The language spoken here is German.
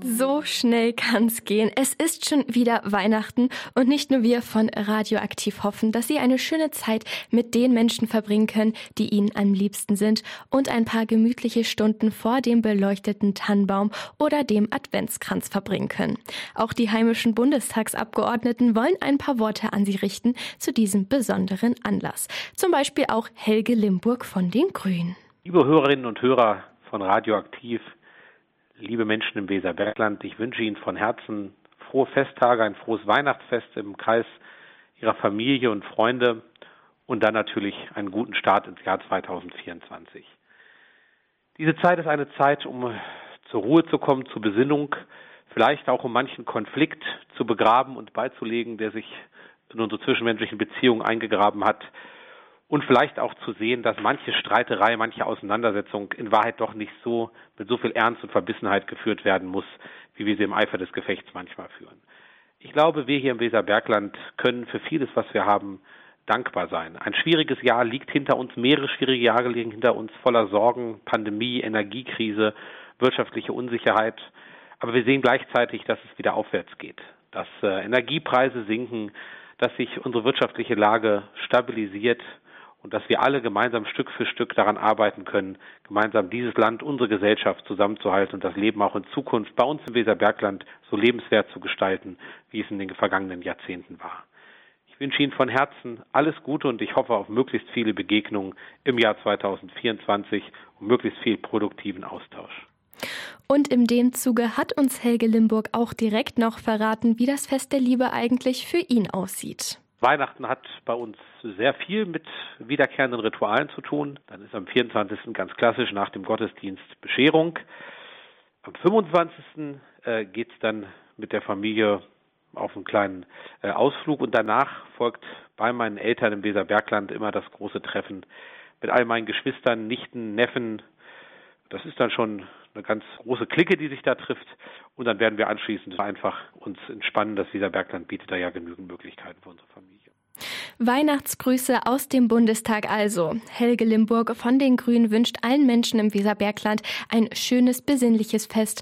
So schnell kann's gehen. Es ist schon wieder Weihnachten und nicht nur wir von Radioaktiv hoffen, dass Sie eine schöne Zeit mit den Menschen verbringen können, die Ihnen am liebsten sind und ein paar gemütliche Stunden vor dem beleuchteten Tannenbaum oder dem Adventskranz verbringen können. Auch die heimischen Bundestagsabgeordneten wollen ein paar Worte an Sie richten zu diesem besonderen Anlass. Zum Beispiel auch Helge Limburg von den Grünen. Liebe Hörerinnen und Hörer von Radioaktiv, liebe Menschen im Weserbergland, ich wünsche Ihnen von Herzen frohe Festtage, ein frohes Weihnachtsfest im Kreis Ihrer Familie und Freunde und dann natürlich einen guten Start ins Jahr 2024. Diese Zeit ist eine Zeit, um zur Ruhe zu kommen, zur Besinnung, vielleicht auch um manchen Konflikt zu begraben und beizulegen, der sich in unsere zwischenmenschlichen Beziehungen eingegraben hat und vielleicht auch zu sehen, dass manche Streiterei, manche Auseinandersetzung in Wahrheit doch nicht so mit so viel Ernst und Verbissenheit geführt werden muss, wie wir sie im Eifer des Gefechts manchmal führen. Ich glaube, wir hier im Weserbergland können für vieles, was wir haben, dankbar sein. Ein schwieriges Jahr liegt hinter uns, mehrere schwierige Jahre liegen hinter uns, voller Sorgen, Pandemie, Energiekrise, wirtschaftliche Unsicherheit. Aber wir sehen gleichzeitig, dass es wieder aufwärts geht, dass äh, Energiepreise sinken, dass sich unsere wirtschaftliche Lage stabilisiert, und dass wir alle gemeinsam Stück für Stück daran arbeiten können, gemeinsam dieses Land, unsere Gesellschaft zusammenzuhalten und das Leben auch in Zukunft bei uns im Weserbergland so lebenswert zu gestalten, wie es in den vergangenen Jahrzehnten war. Ich wünsche Ihnen von Herzen alles Gute und ich hoffe auf möglichst viele Begegnungen im Jahr 2024 und möglichst viel produktiven Austausch. Und in dem Zuge hat uns Helge Limburg auch direkt noch verraten, wie das Fest der Liebe eigentlich für ihn aussieht. Weihnachten hat bei uns sehr viel mit wiederkehrenden Ritualen zu tun. Dann ist am 24. ganz klassisch nach dem Gottesdienst Bescherung. Am 25. Äh, geht es dann mit der Familie auf einen kleinen äh, Ausflug und danach folgt bei meinen Eltern im Weserbergland immer das große Treffen mit all meinen Geschwistern, Nichten, Neffen. Das ist dann schon eine ganz große Clique, die sich da trifft. Und dann werden wir anschließend einfach uns entspannen. Das Weserbergland bietet da ja genügend Möglichkeiten für unsere Familie. Weihnachtsgrüße aus dem Bundestag also. Helge Limburg von den Grünen wünscht allen Menschen im Weserbergland ein schönes, besinnliches Fest